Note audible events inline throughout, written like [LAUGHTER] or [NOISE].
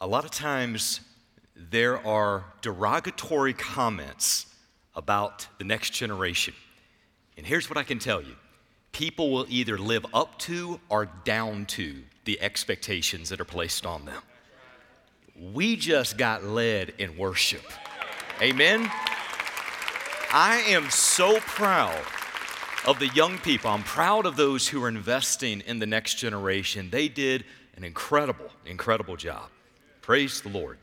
a lot of times there are derogatory comments about the next generation. And here's what I can tell you people will either live up to or down to the expectations that are placed on them. We just got led in worship. Amen. I am so proud of the young people. I'm proud of those who are investing in the next generation. They did an incredible, incredible job. Praise the Lord.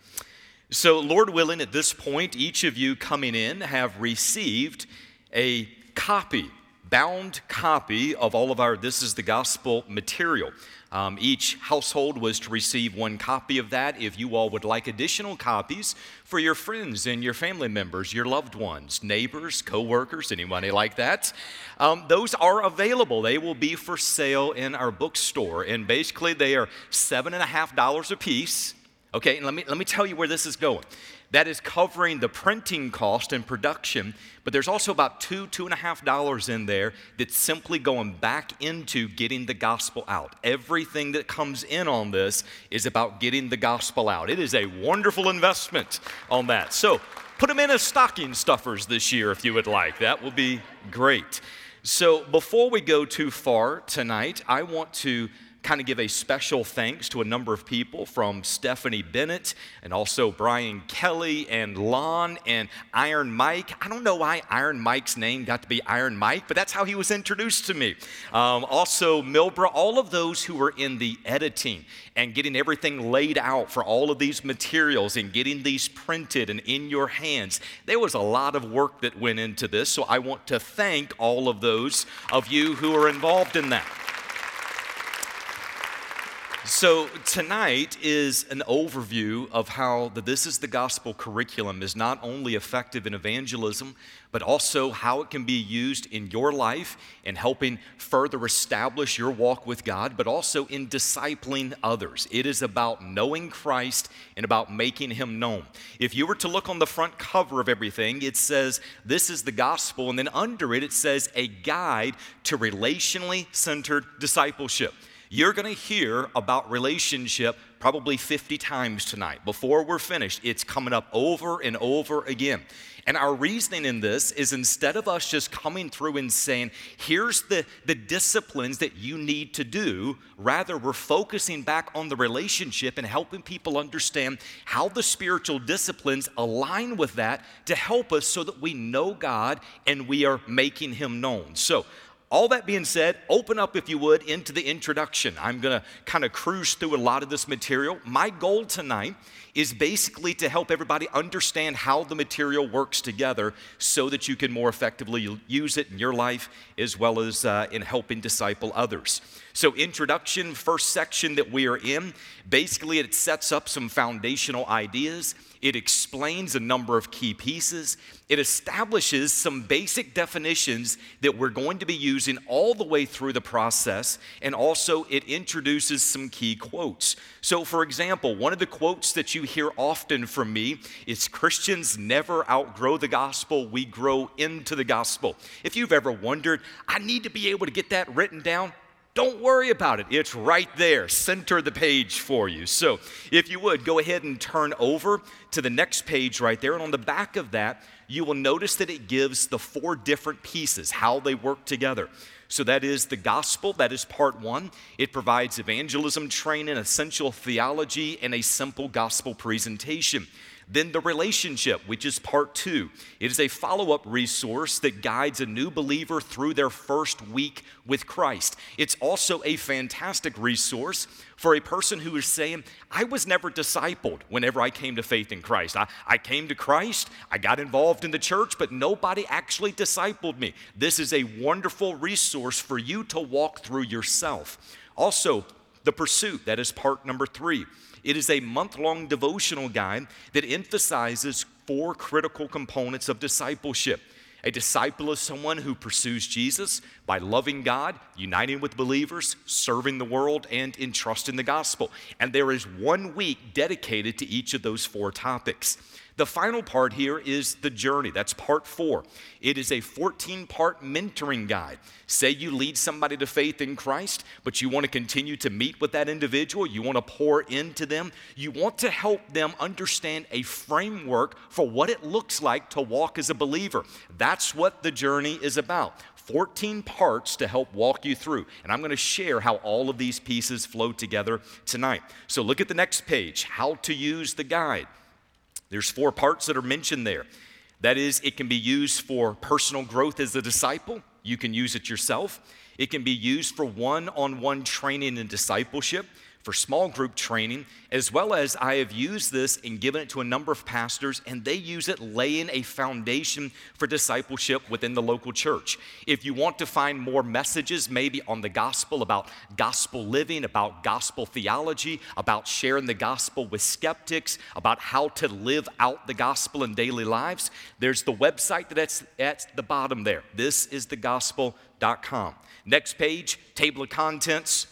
So, Lord willing, at this point, each of you coming in have received a copy, bound copy of all of our This is the Gospel material. Um, each household was to receive one copy of that. If you all would like additional copies for your friends and your family members, your loved ones, neighbors, co-workers, anybody like that, um, those are available. They will be for sale in our bookstore, and basically they are seven and a half dollars a piece. Okay, and let me let me tell you where this is going that is covering the printing cost and production, but there's also about two, two and a half dollars in there that's simply going back into getting the gospel out. Everything that comes in on this is about getting the gospel out. It is a wonderful investment on that. So put them in as stocking stuffers this year if you would like. That will be great. So before we go too far tonight, I want to kind of give a special thanks to a number of people from Stephanie Bennett and also Brian Kelly and Lon and Iron Mike. I don't know why Iron Mike's name got to be Iron Mike, but that's how he was introduced to me. Um, also, Milbra, all of those who were in the editing and getting everything laid out for all of these materials and getting these printed and in your hands. There was a lot of work that went into this, so I want to thank all of those of you who are involved in that. So, tonight is an overview of how the This is the Gospel curriculum is not only effective in evangelism, but also how it can be used in your life in helping further establish your walk with God, but also in discipling others. It is about knowing Christ and about making Him known. If you were to look on the front cover of everything, it says, This is the Gospel, and then under it, it says, A guide to relationally centered discipleship. You're going to hear about relationship probably 50 times tonight. Before we're finished, it's coming up over and over again. And our reasoning in this is instead of us just coming through and saying, here's the, the disciplines that you need to do, rather, we're focusing back on the relationship and helping people understand how the spiritual disciplines align with that to help us so that we know God and we are making Him known. So, all that being said, open up, if you would, into the introduction. I'm going to kind of cruise through a lot of this material. My goal tonight is basically to help everybody understand how the material works together so that you can more effectively use it in your life as well as uh, in helping disciple others. So, introduction, first section that we are in, basically it sets up some foundational ideas. It explains a number of key pieces. It establishes some basic definitions that we're going to be using all the way through the process. And also, it introduces some key quotes. So, for example, one of the quotes that you hear often from me is Christians never outgrow the gospel, we grow into the gospel. If you've ever wondered, I need to be able to get that written down, don't worry about it. It's right there, center the page for you. So, if you would, go ahead and turn over to the next page right there. And on the back of that, you will notice that it gives the four different pieces, how they work together. So, that is the gospel, that is part one. It provides evangelism training, essential theology, and a simple gospel presentation. Then the relationship, which is part two. It is a follow up resource that guides a new believer through their first week with Christ. It's also a fantastic resource for a person who is saying, I was never discipled whenever I came to faith in Christ. I, I came to Christ, I got involved in the church, but nobody actually discipled me. This is a wonderful resource for you to walk through yourself. Also, the pursuit, that is part number three. It is a month long devotional guide that emphasizes four critical components of discipleship. A disciple is someone who pursues Jesus by loving God, uniting with believers, serving the world, and entrusting the gospel. And there is one week dedicated to each of those four topics. The final part here is the journey. That's part four. It is a 14 part mentoring guide. Say you lead somebody to faith in Christ, but you want to continue to meet with that individual, you want to pour into them, you want to help them understand a framework for what it looks like to walk as a believer. That's what the journey is about. 14 parts to help walk you through. And I'm going to share how all of these pieces flow together tonight. So look at the next page how to use the guide. There's four parts that are mentioned there. That is, it can be used for personal growth as a disciple. You can use it yourself. It can be used for one on one training and discipleship for small group training, as well as I have used this and given it to a number of pastors, and they use it laying a foundation for discipleship within the local church. If you want to find more messages, maybe on the gospel, about gospel living, about gospel theology, about sharing the gospel with skeptics, about how to live out the gospel in daily lives, there's the website that's at the bottom there. This is the gospel.com. Next page, table of contents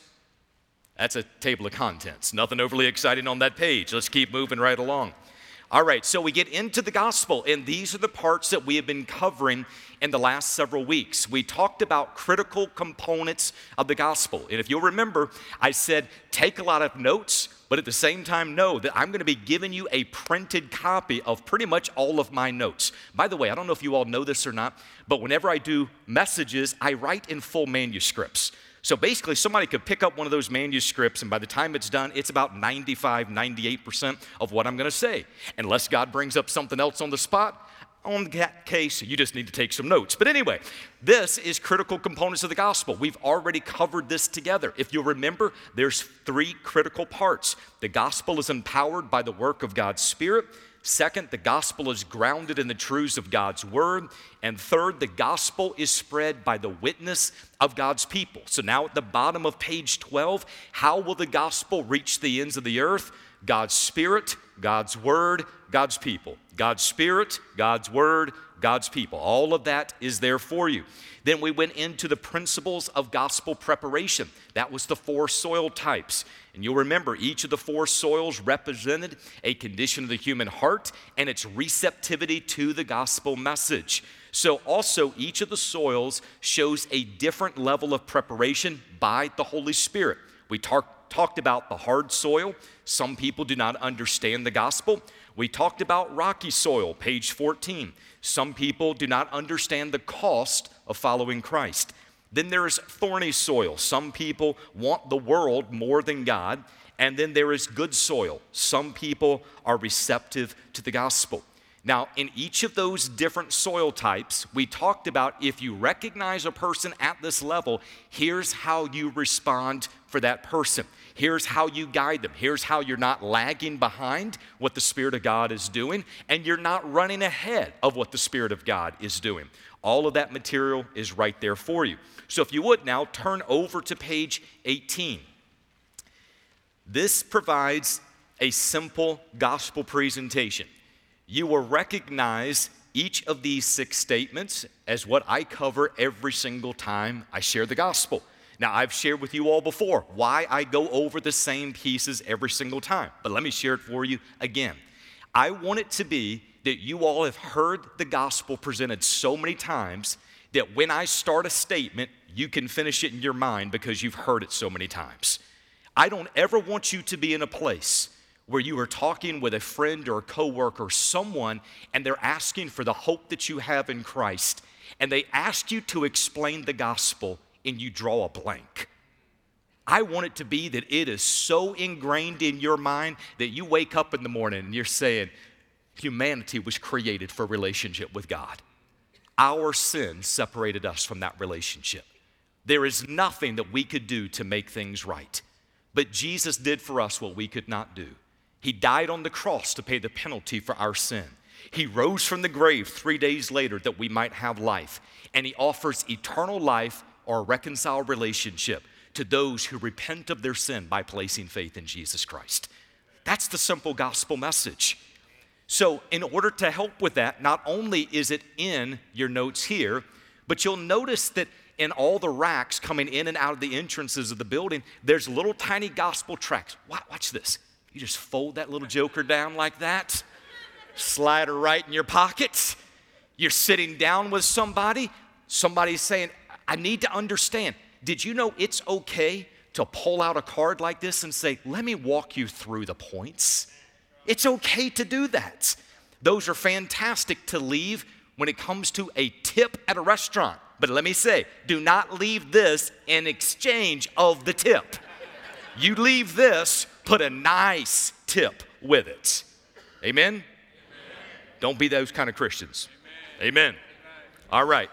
that's a table of contents. Nothing overly exciting on that page. Let's keep moving right along. All right, so we get into the gospel, and these are the parts that we have been covering in the last several weeks. We talked about critical components of the gospel. And if you'll remember, I said take a lot of notes, but at the same time, know that I'm going to be giving you a printed copy of pretty much all of my notes. By the way, I don't know if you all know this or not, but whenever I do messages, I write in full manuscripts. So basically, somebody could pick up one of those manuscripts, and by the time it's done, it's about 95, 98% of what I'm going to say. Unless God brings up something else on the spot, on that case, you just need to take some notes. But anyway, this is critical components of the gospel. We've already covered this together. If you remember, there's three critical parts. The gospel is empowered by the work of God's Spirit. Second, the gospel is grounded in the truths of God's word. And third, the gospel is spread by the witness of God's people. So now at the bottom of page 12, how will the gospel reach the ends of the earth? God's spirit, God's word, God's people. God's spirit, God's word, God's people. All of that is there for you. Then we went into the principles of gospel preparation. That was the four soil types. And you'll remember each of the four soils represented a condition of the human heart and its receptivity to the gospel message. So, also, each of the soils shows a different level of preparation by the Holy Spirit. We talk, talked about the hard soil. Some people do not understand the gospel. We talked about rocky soil, page 14. Some people do not understand the cost of following Christ. Then there's thorny soil. Some people want the world more than God. And then there is good soil. Some people are receptive to the gospel. Now, in each of those different soil types, we talked about if you recognize a person at this level, here's how you respond for that person. Here's how you guide them. Here's how you're not lagging behind what the Spirit of God is doing, and you're not running ahead of what the Spirit of God is doing. All of that material is right there for you. So if you would now turn over to page 18. This provides a simple gospel presentation. You will recognize each of these six statements as what I cover every single time I share the gospel. Now, I've shared with you all before why I go over the same pieces every single time, but let me share it for you again. I want it to be that you all have heard the gospel presented so many times that when I start a statement, you can finish it in your mind because you've heard it so many times. I don't ever want you to be in a place where you are talking with a friend or a coworker, someone, and they're asking for the hope that you have in Christ, and they ask you to explain the gospel, and you draw a blank. I want it to be that it is so ingrained in your mind that you wake up in the morning and you're saying, Humanity was created for relationship with God. Our sin separated us from that relationship. There is nothing that we could do to make things right. But Jesus did for us what we could not do. He died on the cross to pay the penalty for our sin. He rose from the grave three days later that we might have life. And He offers eternal life or a reconciled relationship to those who repent of their sin by placing faith in Jesus Christ. That's the simple gospel message. So, in order to help with that, not only is it in your notes here, but you'll notice that in all the racks coming in and out of the entrances of the building, there's little tiny gospel tracks. Watch this. You just fold that little joker down like that, slide her right in your pocket. You're sitting down with somebody, somebody's saying, I need to understand. Did you know it's okay to pull out a card like this and say, Let me walk you through the points? It's okay to do that. Those are fantastic to leave when it comes to a tip at a restaurant. But let me say, do not leave this in exchange of the tip. You leave this, put a nice tip with it. Amen? Amen. Don't be those kind of Christians. Amen. Amen. All right.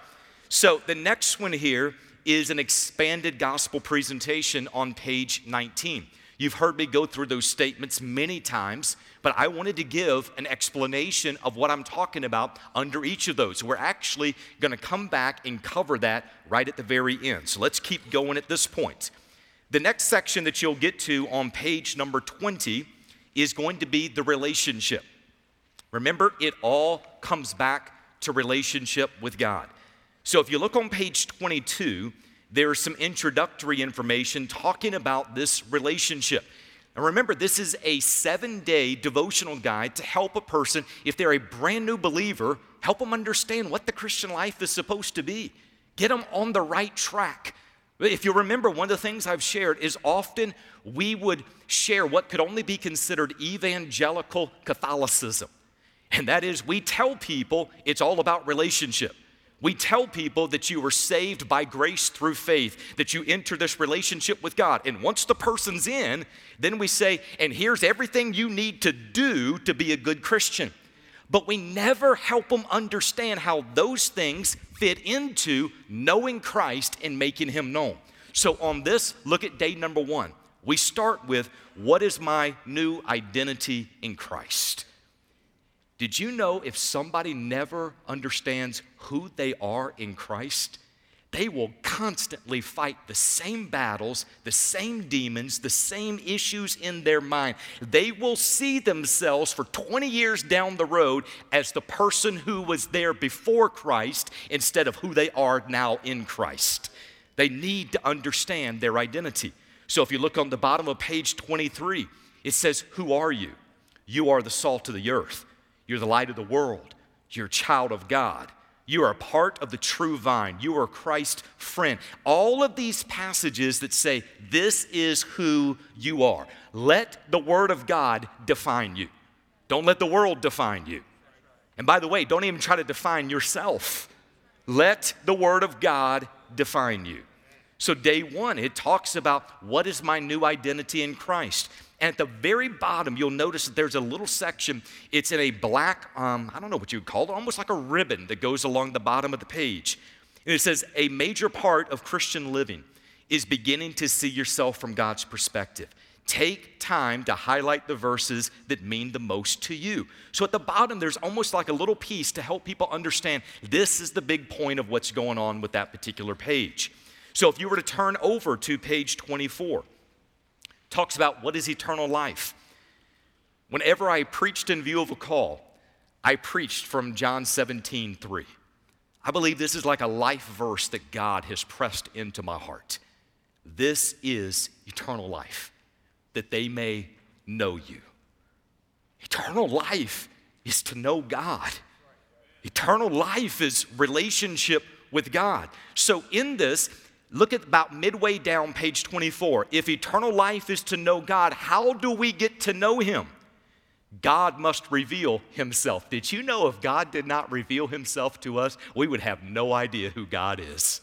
So the next one here is an expanded gospel presentation on page 19. You've heard me go through those statements many times, but I wanted to give an explanation of what I'm talking about under each of those. We're actually going to come back and cover that right at the very end. So let's keep going at this point. The next section that you'll get to on page number 20 is going to be the relationship. Remember, it all comes back to relationship with God. So if you look on page 22, there's some introductory information talking about this relationship. And remember, this is a seven day devotional guide to help a person, if they're a brand new believer, help them understand what the Christian life is supposed to be, get them on the right track. If you remember, one of the things I've shared is often we would share what could only be considered evangelical Catholicism. And that is, we tell people it's all about relationship. We tell people that you were saved by grace through faith, that you enter this relationship with God. And once the person's in, then we say, and here's everything you need to do to be a good Christian. But we never help them understand how those things fit into knowing Christ and making Him known. So, on this, look at day number one. We start with what is my new identity in Christ? Did you know if somebody never understands who they are in Christ, they will constantly fight the same battles, the same demons, the same issues in their mind. They will see themselves for 20 years down the road as the person who was there before Christ instead of who they are now in Christ. They need to understand their identity. So if you look on the bottom of page 23, it says, Who are you? You are the salt of the earth. You're the light of the world. You're a child of God. You are a part of the true vine. You are Christ's friend. All of these passages that say, This is who you are. Let the Word of God define you. Don't let the world define you. And by the way, don't even try to define yourself. Let the Word of God define you. So, day one, it talks about what is my new identity in Christ. And at the very bottom, you'll notice that there's a little section. It's in a black, um, I don't know what you would call it, almost like a ribbon that goes along the bottom of the page. And it says, A major part of Christian living is beginning to see yourself from God's perspective. Take time to highlight the verses that mean the most to you. So at the bottom, there's almost like a little piece to help people understand this is the big point of what's going on with that particular page. So if you were to turn over to page 24, talks about what is eternal life. Whenever I preached in view of a call, I preached from John 17, 3. I believe this is like a life verse that God has pressed into my heart. This is eternal life, that they may know you. Eternal life is to know God. Eternal life is relationship with God. So, in this, Look at about midway down page 24. If eternal life is to know God, how do we get to know Him? God must reveal Himself. Did you know if God did not reveal Himself to us, we would have no idea who God is?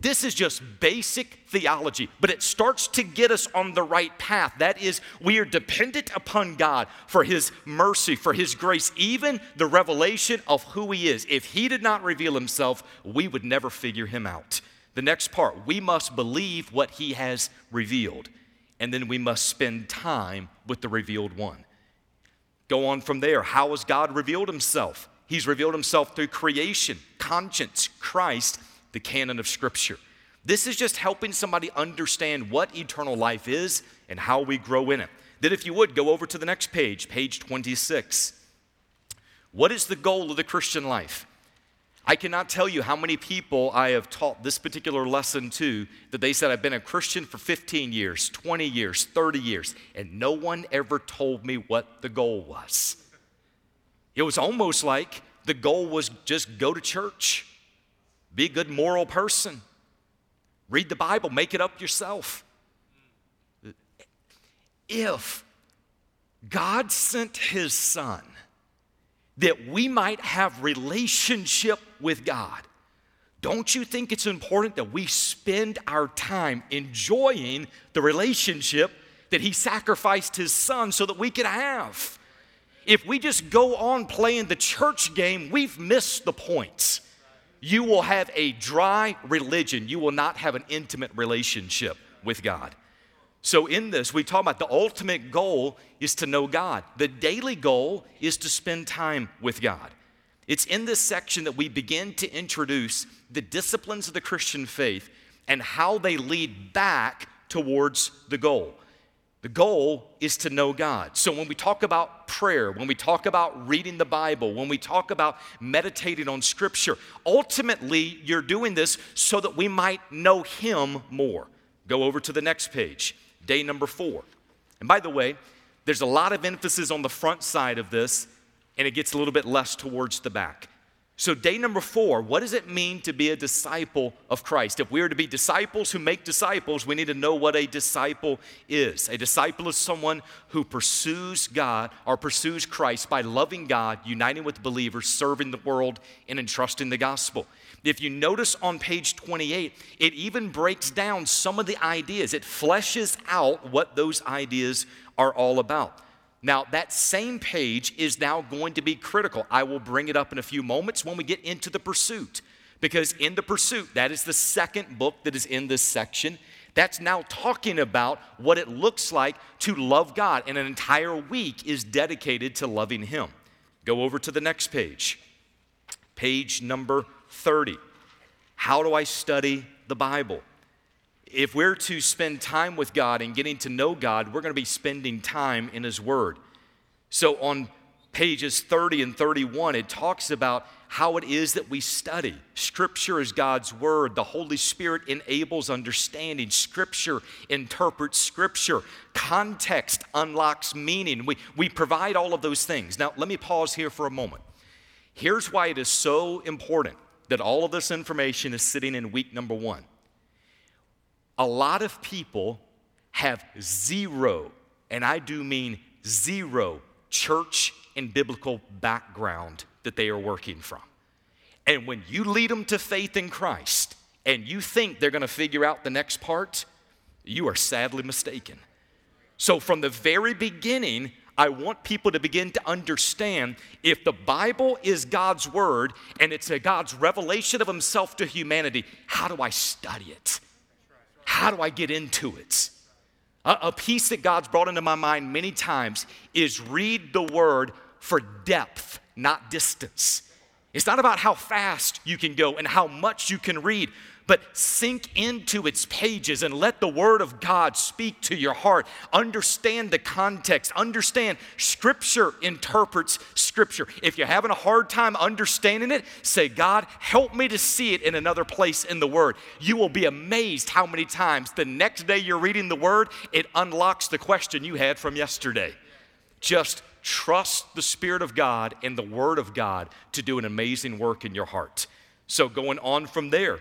This is just basic theology, but it starts to get us on the right path. That is, we are dependent upon God for His mercy, for His grace, even the revelation of who He is. If He did not reveal Himself, we would never figure Him out. The next part, we must believe what He has revealed, and then we must spend time with the revealed one. Go on from there. How has God revealed Himself? He's revealed Himself through creation, conscience, Christ the canon of Scripture. This is just helping somebody understand what eternal life is and how we grow in it. Then, if you would, go over to the next page, page 26. What is the goal of the Christian life? I cannot tell you how many people I have taught this particular lesson to that they said, I've been a Christian for 15 years, 20 years, 30 years, and no one ever told me what the goal was. It was almost like the goal was just go to church, be a good moral person, read the Bible, make it up yourself. If God sent his son that we might have relationship with God. Don't you think it's important that we spend our time enjoying the relationship that he sacrificed his son so that we could have? If we just go on playing the church game, we've missed the point. You will have a dry religion. You will not have an intimate relationship with God. So, in this, we talk about the ultimate goal is to know God. The daily goal is to spend time with God. It's in this section that we begin to introduce the disciplines of the Christian faith and how they lead back towards the goal. The goal is to know God. So when we talk about prayer, when we talk about reading the Bible, when we talk about meditating on Scripture, ultimately you're doing this so that we might know Him more. Go over to the next page day number four. And by the way, there's a lot of emphasis on the front side of this, and it gets a little bit less towards the back. So, day number four, what does it mean to be a disciple of Christ? If we are to be disciples who make disciples, we need to know what a disciple is. A disciple is someone who pursues God or pursues Christ by loving God, uniting with believers, serving the world, and entrusting the gospel. If you notice on page 28, it even breaks down some of the ideas, it fleshes out what those ideas are all about. Now, that same page is now going to be critical. I will bring it up in a few moments when we get into the pursuit. Because in the pursuit, that is the second book that is in this section. That's now talking about what it looks like to love God, and an entire week is dedicated to loving Him. Go over to the next page, page number 30. How do I study the Bible? If we're to spend time with God and getting to know God, we're going to be spending time in His Word. So on pages 30 and 31, it talks about how it is that we study. Scripture is God's Word. The Holy Spirit enables understanding. Scripture interprets Scripture. Context unlocks meaning. We, we provide all of those things. Now, let me pause here for a moment. Here's why it is so important that all of this information is sitting in week number one. A lot of people have zero, and I do mean zero, church and biblical background that they are working from. And when you lead them to faith in Christ and you think they're gonna figure out the next part, you are sadly mistaken. So, from the very beginning, I want people to begin to understand if the Bible is God's word and it's a God's revelation of himself to humanity, how do I study it? How do I get into it? A, a piece that God's brought into my mind many times is read the word for depth, not distance. It's not about how fast you can go and how much you can read, but sink into its pages and let the Word of God speak to your heart. Understand the context. Understand Scripture interprets Scripture. If you're having a hard time understanding it, say, God, help me to see it in another place in the Word. You will be amazed how many times the next day you're reading the Word, it unlocks the question you had from yesterday. Just trust the Spirit of God and the Word of God to do an amazing work in your heart. So, going on from there,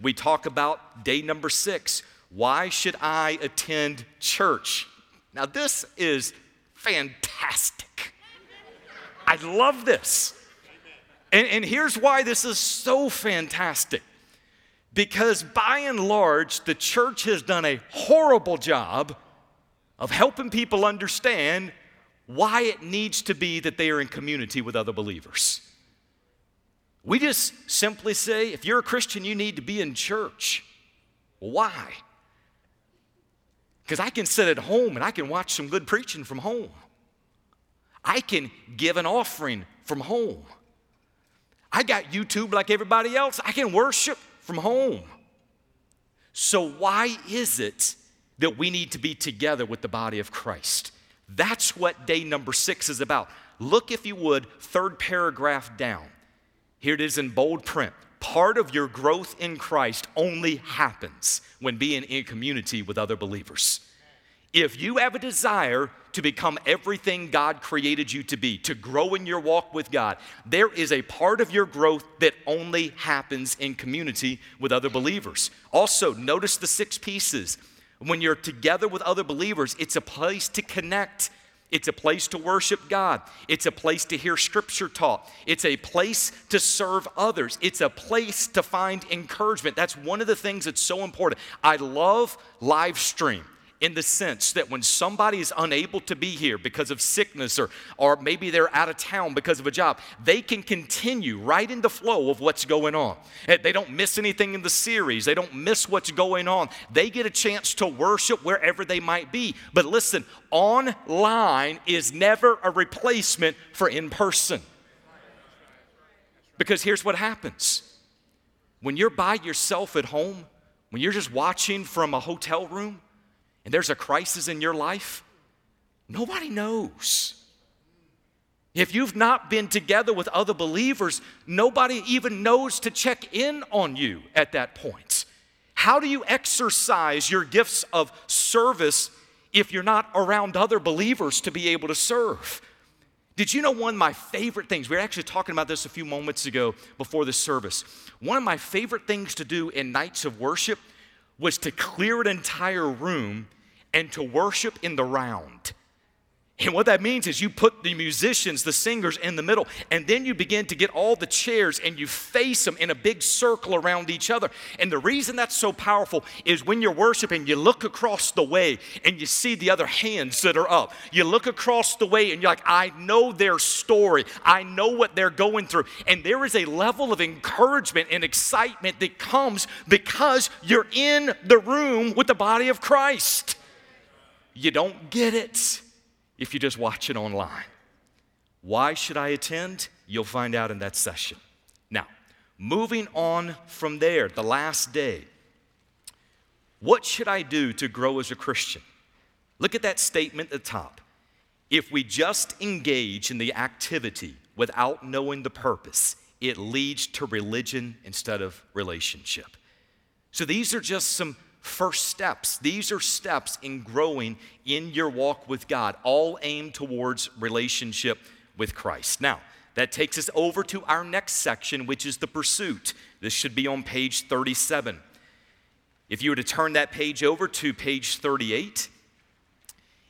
we talk about day number six why should I attend church? Now, this is fantastic. I love this. And, and, here's why this is so fantastic. Because by and large, the church has done a horrible job of helping people understand why it needs to be that they are in community with other believers. We just simply say, if you're a Christian, you need to be in church. Why? Because I can sit at home and I can watch some good preaching from home. I can give an offering from home. I got YouTube like everybody else. I can worship from home. So, why is it that we need to be together with the body of Christ? That's what day number six is about. Look, if you would, third paragraph down. Here it is in bold print. Part of your growth in Christ only happens when being in community with other believers. If you have a desire to become everything God created you to be, to grow in your walk with God, there is a part of your growth that only happens in community with other believers. Also, notice the six pieces. When you're together with other believers, it's a place to connect. It's a place to worship God. It's a place to hear scripture taught. It's a place to serve others. It's a place to find encouragement. That's one of the things that's so important. I love live stream in the sense that when somebody is unable to be here because of sickness or, or maybe they're out of town because of a job, they can continue right in the flow of what's going on. Eh, they don't miss anything in the series, they don't miss what's going on. They get a chance to worship wherever they might be. But listen, online is never a replacement for in person. Because here's what happens when you're by yourself at home, when you're just watching from a hotel room, and there's a crisis in your life, nobody knows. If you've not been together with other believers, nobody even knows to check in on you at that point. How do you exercise your gifts of service if you're not around other believers to be able to serve? Did you know one of my favorite things? We were actually talking about this a few moments ago before the service. One of my favorite things to do in nights of worship was to clear an entire room and to worship in the round. And what that means is you put the musicians, the singers in the middle, and then you begin to get all the chairs and you face them in a big circle around each other. And the reason that's so powerful is when you're worshiping, you look across the way and you see the other hands that are up. You look across the way and you're like, I know their story, I know what they're going through. And there is a level of encouragement and excitement that comes because you're in the room with the body of Christ. You don't get it if you just watch it online. Why should I attend? You'll find out in that session. Now, moving on from there, the last day. What should I do to grow as a Christian? Look at that statement at the top. If we just engage in the activity without knowing the purpose, it leads to religion instead of relationship. So these are just some first steps. These are steps in growing in your walk with God, all aimed towards relationship with Christ. Now, that takes us over to our next section, which is the pursuit. This should be on page 37. If you were to turn that page over to page 38,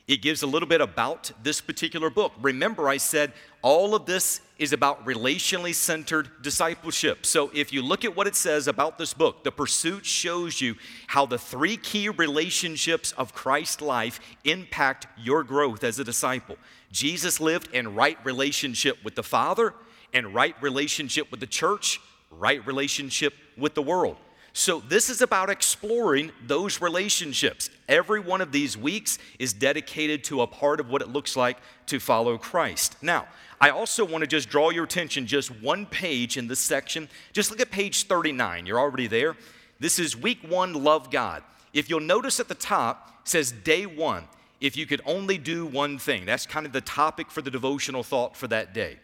it gives a little bit about this particular book. Remember, I said all of this is about relationally centered discipleship. So if you look at what it says about this book, the pursuit shows you how the three key relationships of Christ's life impact your growth as a disciple. Jesus lived in right relationship with the Father and right relationship with the church, right relationship with the world. So, this is about exploring those relationships. Every one of these weeks is dedicated to a part of what it looks like to follow Christ. Now, I also want to just draw your attention just one page in this section. Just look at page 39. You're already there. This is week one, love God. If you'll notice at the top, says day one, if you could only do one thing. That's kind of the topic for the devotional thought for that day.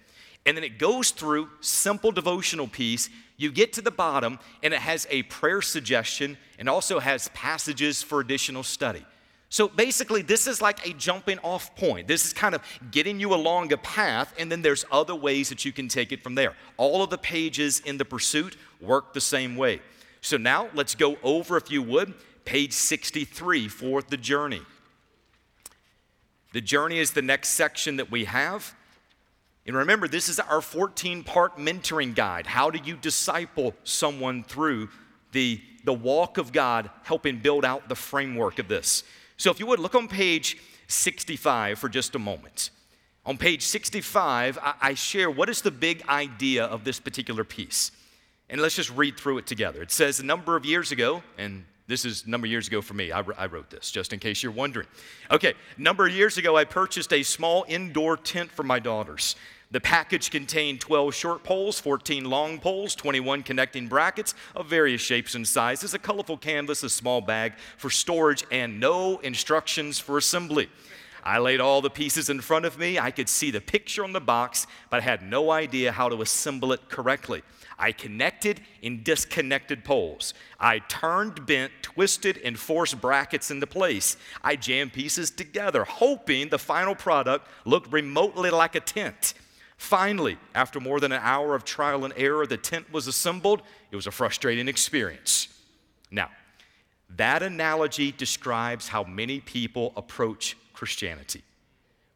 And then it goes through simple devotional piece you get to the bottom and it has a prayer suggestion and also has passages for additional study. So basically, this is like a jumping off point. This is kind of getting you along a path, and then there's other ways that you can take it from there. All of the pages in the pursuit work the same way. So now let's go over, if you would, page 63 for the journey. The journey is the next section that we have. And remember, this is our 14 part mentoring guide. How do you disciple someone through the, the walk of God, helping build out the framework of this? So, if you would, look on page 65 for just a moment. On page 65, I, I share what is the big idea of this particular piece. And let's just read through it together. It says, a number of years ago, and this is a number of years ago for me. I, I, wrote this, just in case you're wondering. Okay, number of years ago, I purchased a small indoor tent for my daughters. The package contained 12 short poles, 14 long poles, 21 connecting brackets of various shapes and sizes, a colorful canvas, a small bag for storage, and no instructions for assembly. I laid all the pieces in front of me. I could see the picture on the box, but I had no idea how to assemble it correctly. I connected and disconnected poles. I turned, bent, twisted, and forced brackets into place. I jammed pieces together, hoping the final product looked remotely like a tent. Finally, after more than an hour of trial and error, the tent was assembled. It was a frustrating experience. Now, that analogy describes how many people approach Christianity.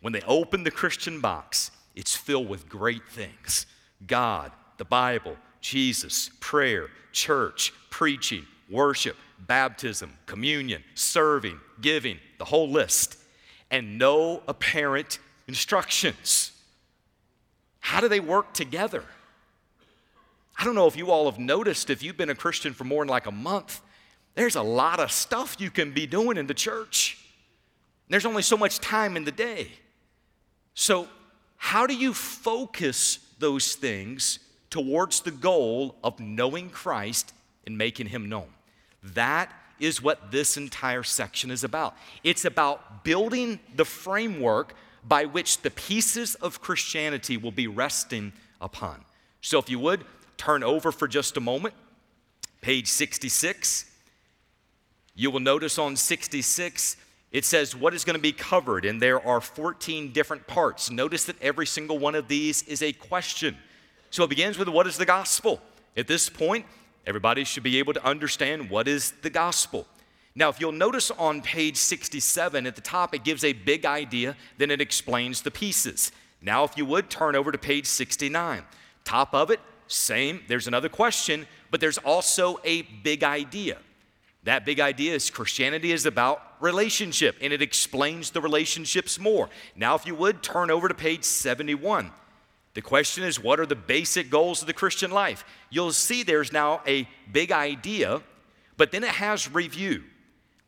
When they open the Christian box, it's filled with great things God, the Bible, Jesus, prayer, church, preaching, worship, baptism, communion, serving, giving, the whole list, and no apparent instructions. How do they work together? I don't know if you all have noticed, if you've been a Christian for more than like a month, there's a lot of stuff you can be doing in the church. There's only so much time in the day. So, how do you focus those things towards the goal of knowing Christ and making him known? That is what this entire section is about. It's about building the framework by which the pieces of Christianity will be resting upon. So, if you would, turn over for just a moment, page 66. You will notice on 66, it says what is going to be covered, and there are 14 different parts. Notice that every single one of these is a question. So it begins with what is the gospel? At this point, everybody should be able to understand what is the gospel. Now, if you'll notice on page 67 at the top, it gives a big idea, then it explains the pieces. Now, if you would turn over to page 69, top of it, same, there's another question, but there's also a big idea. That big idea is Christianity is about relationship, and it explains the relationships more. Now, if you would, turn over to page 71. The question is, what are the basic goals of the Christian life? You'll see there's now a big idea, but then it has review.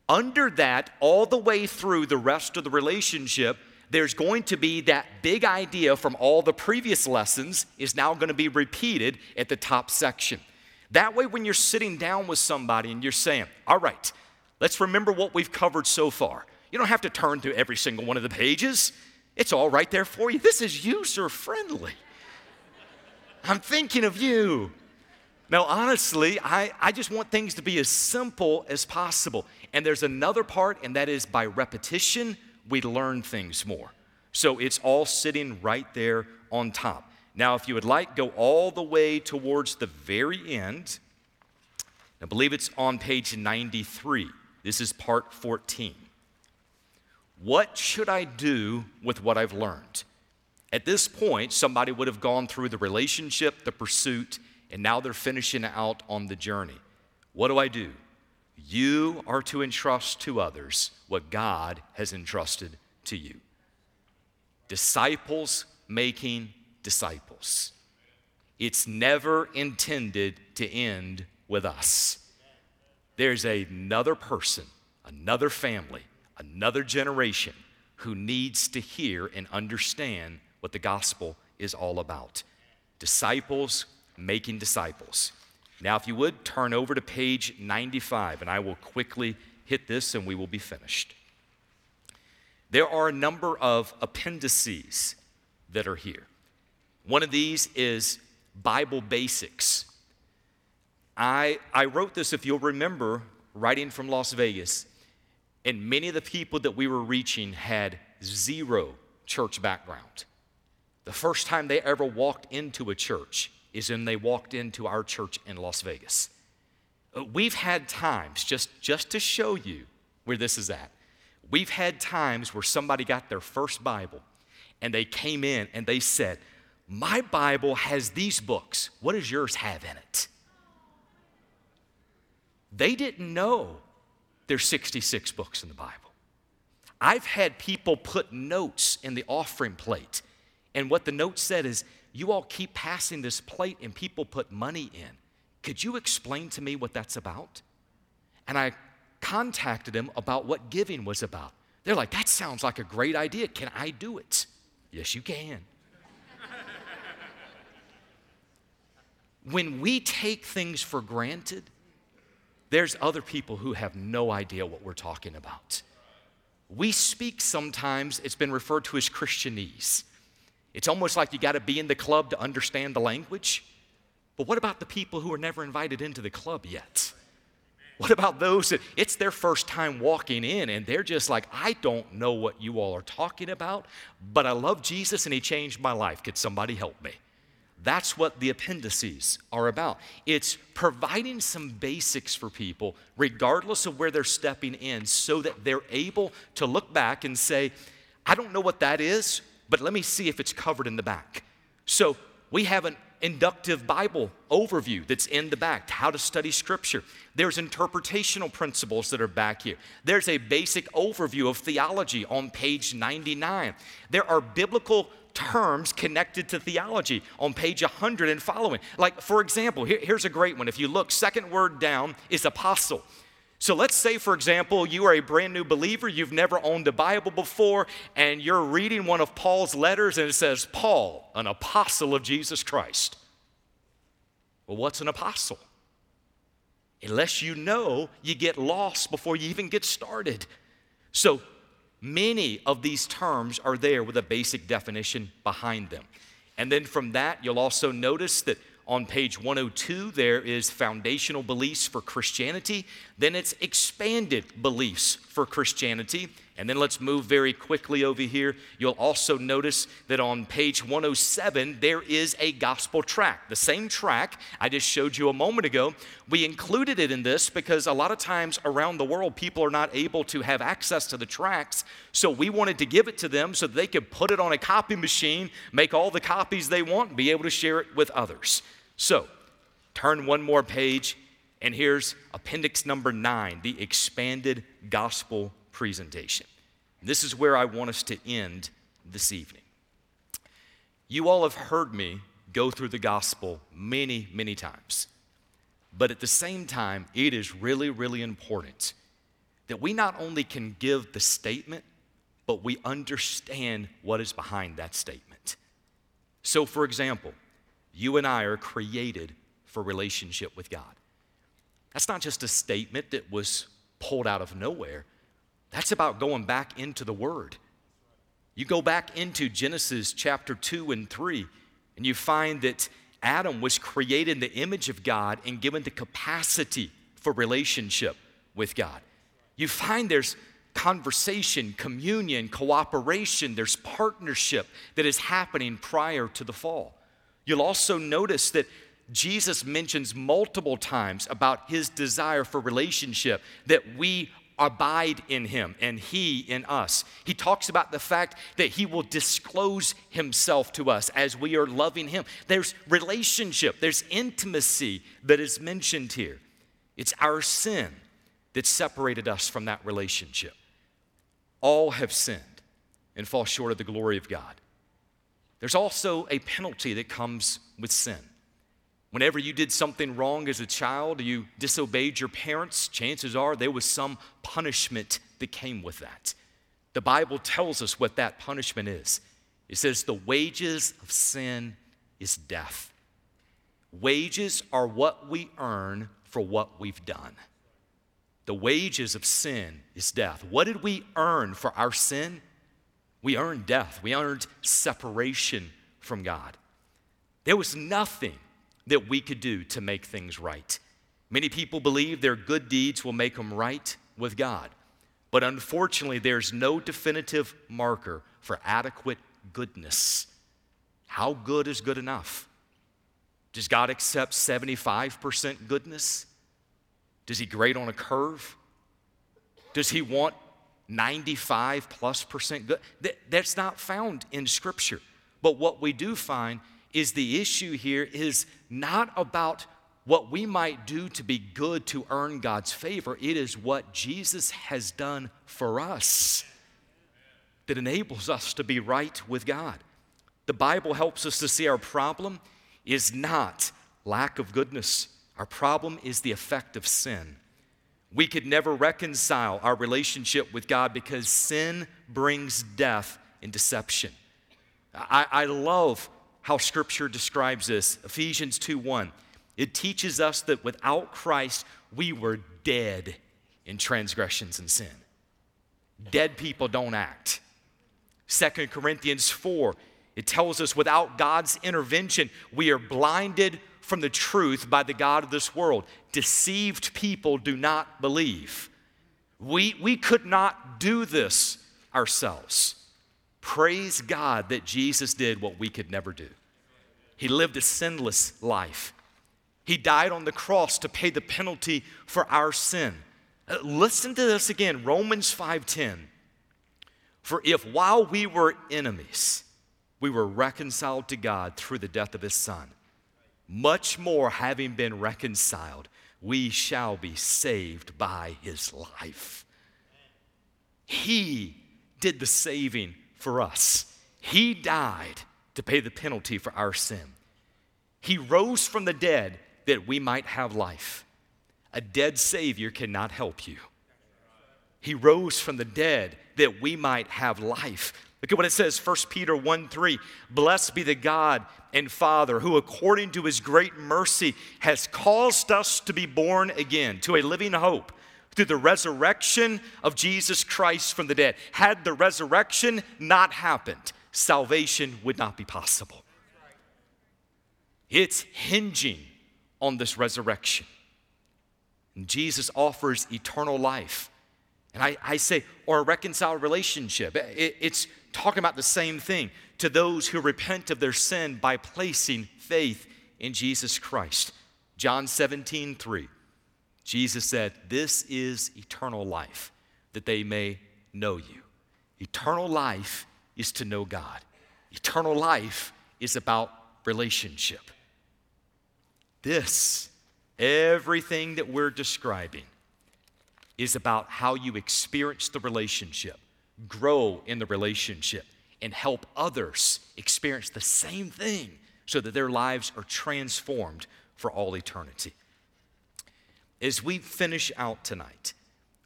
Under that, all the way through the rest of the relationship, there's going to be that big idea from all the previous lessons is now going to be repeated at the top section. That way, when you're sitting down with somebody and you're saying, All right, let's remember what we've covered so far. You don't have to turn to every single one of the pages, it's all right there for you. This is user friendly. I'm thinking of you. Now, honestly, I, I just want things to be as simple as possible. And there's another part, and that is by repetition, we learn things more. So it's all sitting right there on top. Now, if you would like, go all the way towards the very end. I believe it's on page 93. This is part 14. What should I do with what I've learned? At this point, somebody would have gone through the relationship, the pursuit, and now they're finishing out on the journey. What do I do? You are to entrust to others what God has entrusted to you. Disciples making disciples. It's never intended to end with us. There's another person, another family, another generation who needs to hear and understand what the gospel is all about. Disciples making disciples. Now, if you would, turn over to page 95, and I will quickly hit this and we will be finished. There are a number of appendices that are here. One of these is Bible basics. I, I wrote this, if you'll remember, writing from Las Vegas, and many of the people that we were reaching had zero church background. The first time they ever walked into a church is when they walked into our church in Las Vegas. Uh, we've had times, just, just to show you where this is at, we've had times where somebody got their first Bible and they came in and they said, my Bible has these books. What does yours have in it? They didn't know there's 66 books in the Bible. I've had people put notes in the offering plate, and what the note said is, You all keep passing this plate, and people put money in. Could you explain to me what that's about? And I contacted them about what giving was about. They're like, That sounds like a great idea. Can I do it? Yes, you can. [LAUGHS] when we take things for granted, there's other people who have no idea what we're talking about. we speak sometimes, it's been referred to as Christianese. It's almost like you got to be in the club to understand the language. But what about the people who are never invited into the club yet? What about those that it's their first time walking in and they're just like, I don't know what you all are talking about, but I love Jesus and he changed my life. Could somebody help me? That's what the appendices are about. It's providing some basics for people, regardless of where they're stepping in, so that they're able to look back and say, I don't know what that is, but let me see if it's covered in the back. So we have an inductive Bible overview that's in the back, how to study Scripture. There's interpretational principles that are back here. There's a basic overview of theology on page 99. There are biblical terms connected to theology on page 100 and following. Like, for example, here, here's a great one. If you look, second word down is apostle. So let's say, for example, you are a brand new believer, you've never owned a Bible before, and you're reading one of Paul's letters and it says, Paul, an apostle of Jesus Christ. Well, what's an apostle? Unless you know, you get lost before you even get started. So many of these terms are there with a basic definition behind them. And then from that, you'll also notice that on page 102, there is foundational beliefs for Christianity. Then it's expanded beliefs for Christianity. And then let's move very quickly over here. You'll also notice that on page 107, there is a gospel tract. The same tract I just showed you a moment ago. We included it in this because a lot of times around the world, people are not able to have access to the tracts. So we wanted to give it to them so they could put it on a copy machine, make all the copies they want, and be able to share it with others. So turn one more page, and here's appendix number nine the expanded gospel presentation. This is where I want us to end this evening. You all have heard me go through the gospel many, many times. But at the same time, it is really, really important that we not only can give the statement, but we understand what is behind that statement. So, for example, you and I are created for relationship with God. That's not just a statement that was pulled out of nowhere. That's about going back into the Word. You go back into Genesis chapter 2 and 3, and you find that Adam was created in the image of God and given the capacity for relationship with God. You find there's conversation, communion, cooperation, there's partnership that is happening prior to the fall. You'll also notice that Jesus mentions multiple times about his desire for relationship, that we abide in him and he in us. He talks about the fact that he will disclose himself to us as we are loving him. There's relationship, there's intimacy that is mentioned here. It's our sin that separated us from that relationship. All have sinned and fall short of the glory of God. There's also a penalty that comes with sin. Whenever you did something wrong as a child, you disobeyed your parents, chances are there was some punishment that came with that. The Bible tells us what that punishment is. It says, The wages of sin is death. Wages are what we earn for what we've done. The wages of sin is death. What did we earn for our sin? We earned death, we earned separation from God. There was nothing that we could do to make things right. Many people believe their good deeds will make them right with God. But unfortunately, there's no definitive marker for adequate goodness. How good is good enough? Does God accept 75% goodness? Does He grade on a curve? Does He want 95 plus percent good? That's not found in Scripture. But what we do find is the issue here is not about what we might do to be good to earn God's favor. It is what Jesus has done for us that enables us to be right with God. The Bible helps us to see our problem is not lack of goodness, our problem is the effect of sin. We could never reconcile our relationship with God because sin brings death and deception. I, I love how Scripture describes this. Ephesians 2 1. It teaches us that without Christ, we were dead in transgressions and sin. dead people don't act. 2 Corinthians 4, it tells us without God's intervention, we are blinded from the truth by the God of this world. Deceived people do not believe. We, we could not do this ourselves. Praise God that Jesus did what we could never do. He lived a sinless life. He died on the cross to pay the penalty for our sin. Uh, listen to this again, Romans 5:10. For if while we were enemies, we were reconciled to God through the death of his son, much more having been reconciled, we shall be saved by his life. He did the saving for us. He died to pay the penalty for our sin. He rose from the dead that we might have life. A dead Savior cannot help you. He rose from the dead that we might have life. Look at what it says, 1 Peter 1 3. Blessed be the God and Father who, according to his great mercy, has caused us to be born again to a living hope through the resurrection of Jesus Christ from the dead. Had the resurrection not happened, salvation would not be possible. It's hinging on this resurrection. And Jesus offers eternal life. And I, I say, or a reconciled relationship. It, it's talking about the same thing to those who repent of their sin by placing faith in Jesus Christ. John 17, 3. Jesus said, This is eternal life, that they may know you. Eternal life is to know God, eternal life is about relationship. This, everything that we're describing, is about how you experience the relationship, grow in the relationship, and help others experience the same thing so that their lives are transformed for all eternity. As we finish out tonight,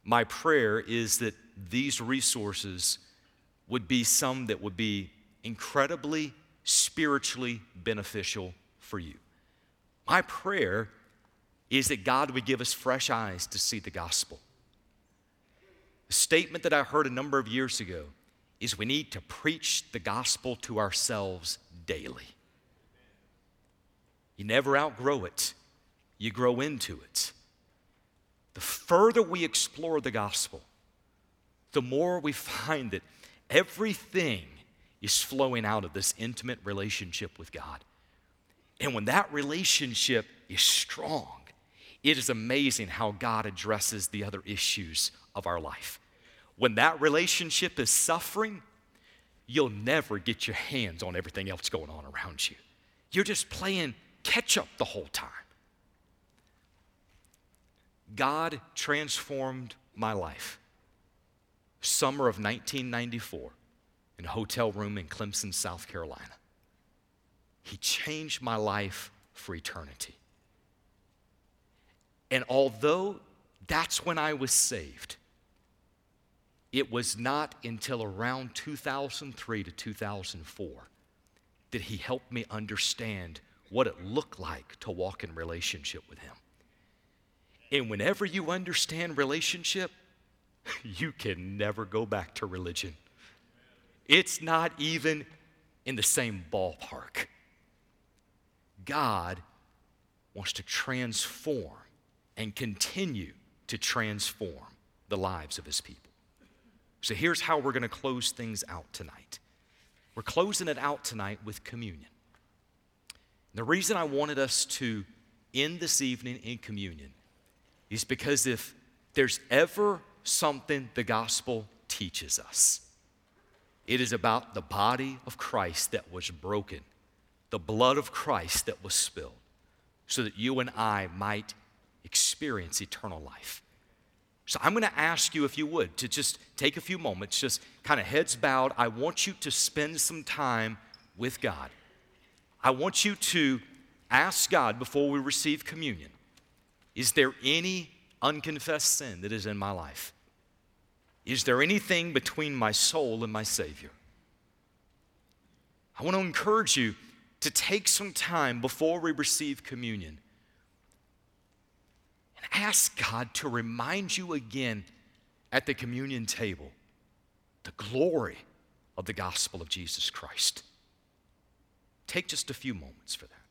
my prayer is that these resources would be some that would be incredibly spiritually beneficial for you. My prayer is that God would give us fresh eyes to see the gospel. A statement that I heard a number of years ago is we need to preach the gospel to ourselves daily. You never outgrow it, you grow into it. The further we explore the gospel, the more we [LAUGHS] find that everything is flowing out of this intimate relationship with God. And when that relationship is strong, it is amazing how God addresses the other issues of our life. When that relationship is suffering, you'll never get your hands on everything else going on around you. You're just playing catch up the whole time. God transformed my life. Summer of 1994, in a hotel room in Clemson, South Carolina. He changed my life for eternity. And although that's when I was saved, it was not until around 2003 to 2004 that he helped me understand what it looked like to walk in relationship with him. And whenever you understand relationship, [LAUGHS] you can never go back to religion. It's not even in the same ballpark. God wants to transform and continue to transform the lives of his people. So here's how we're going to close things out tonight. We're closing it out tonight with communion. The reason I wanted us to end this evening in communion is because if there's ever something the gospel teaches us, it is about the body of Christ that was broken the blood of Christ that was spilled so that you and I might experience eternal life. So I'm going to ask you, if you would, to just take a few moments, just kind of heads bowed. I want you to spend some time with God. I want you to ask God before we receive communion Is there any unconfessed sin that is in my life? Is there anything between my soul and my Savior? I want to encourage you to take some time before we receive communion and ask God to remind you again at the communion table the glory of the gospel of Jesus Christ. Take just a few moments for that.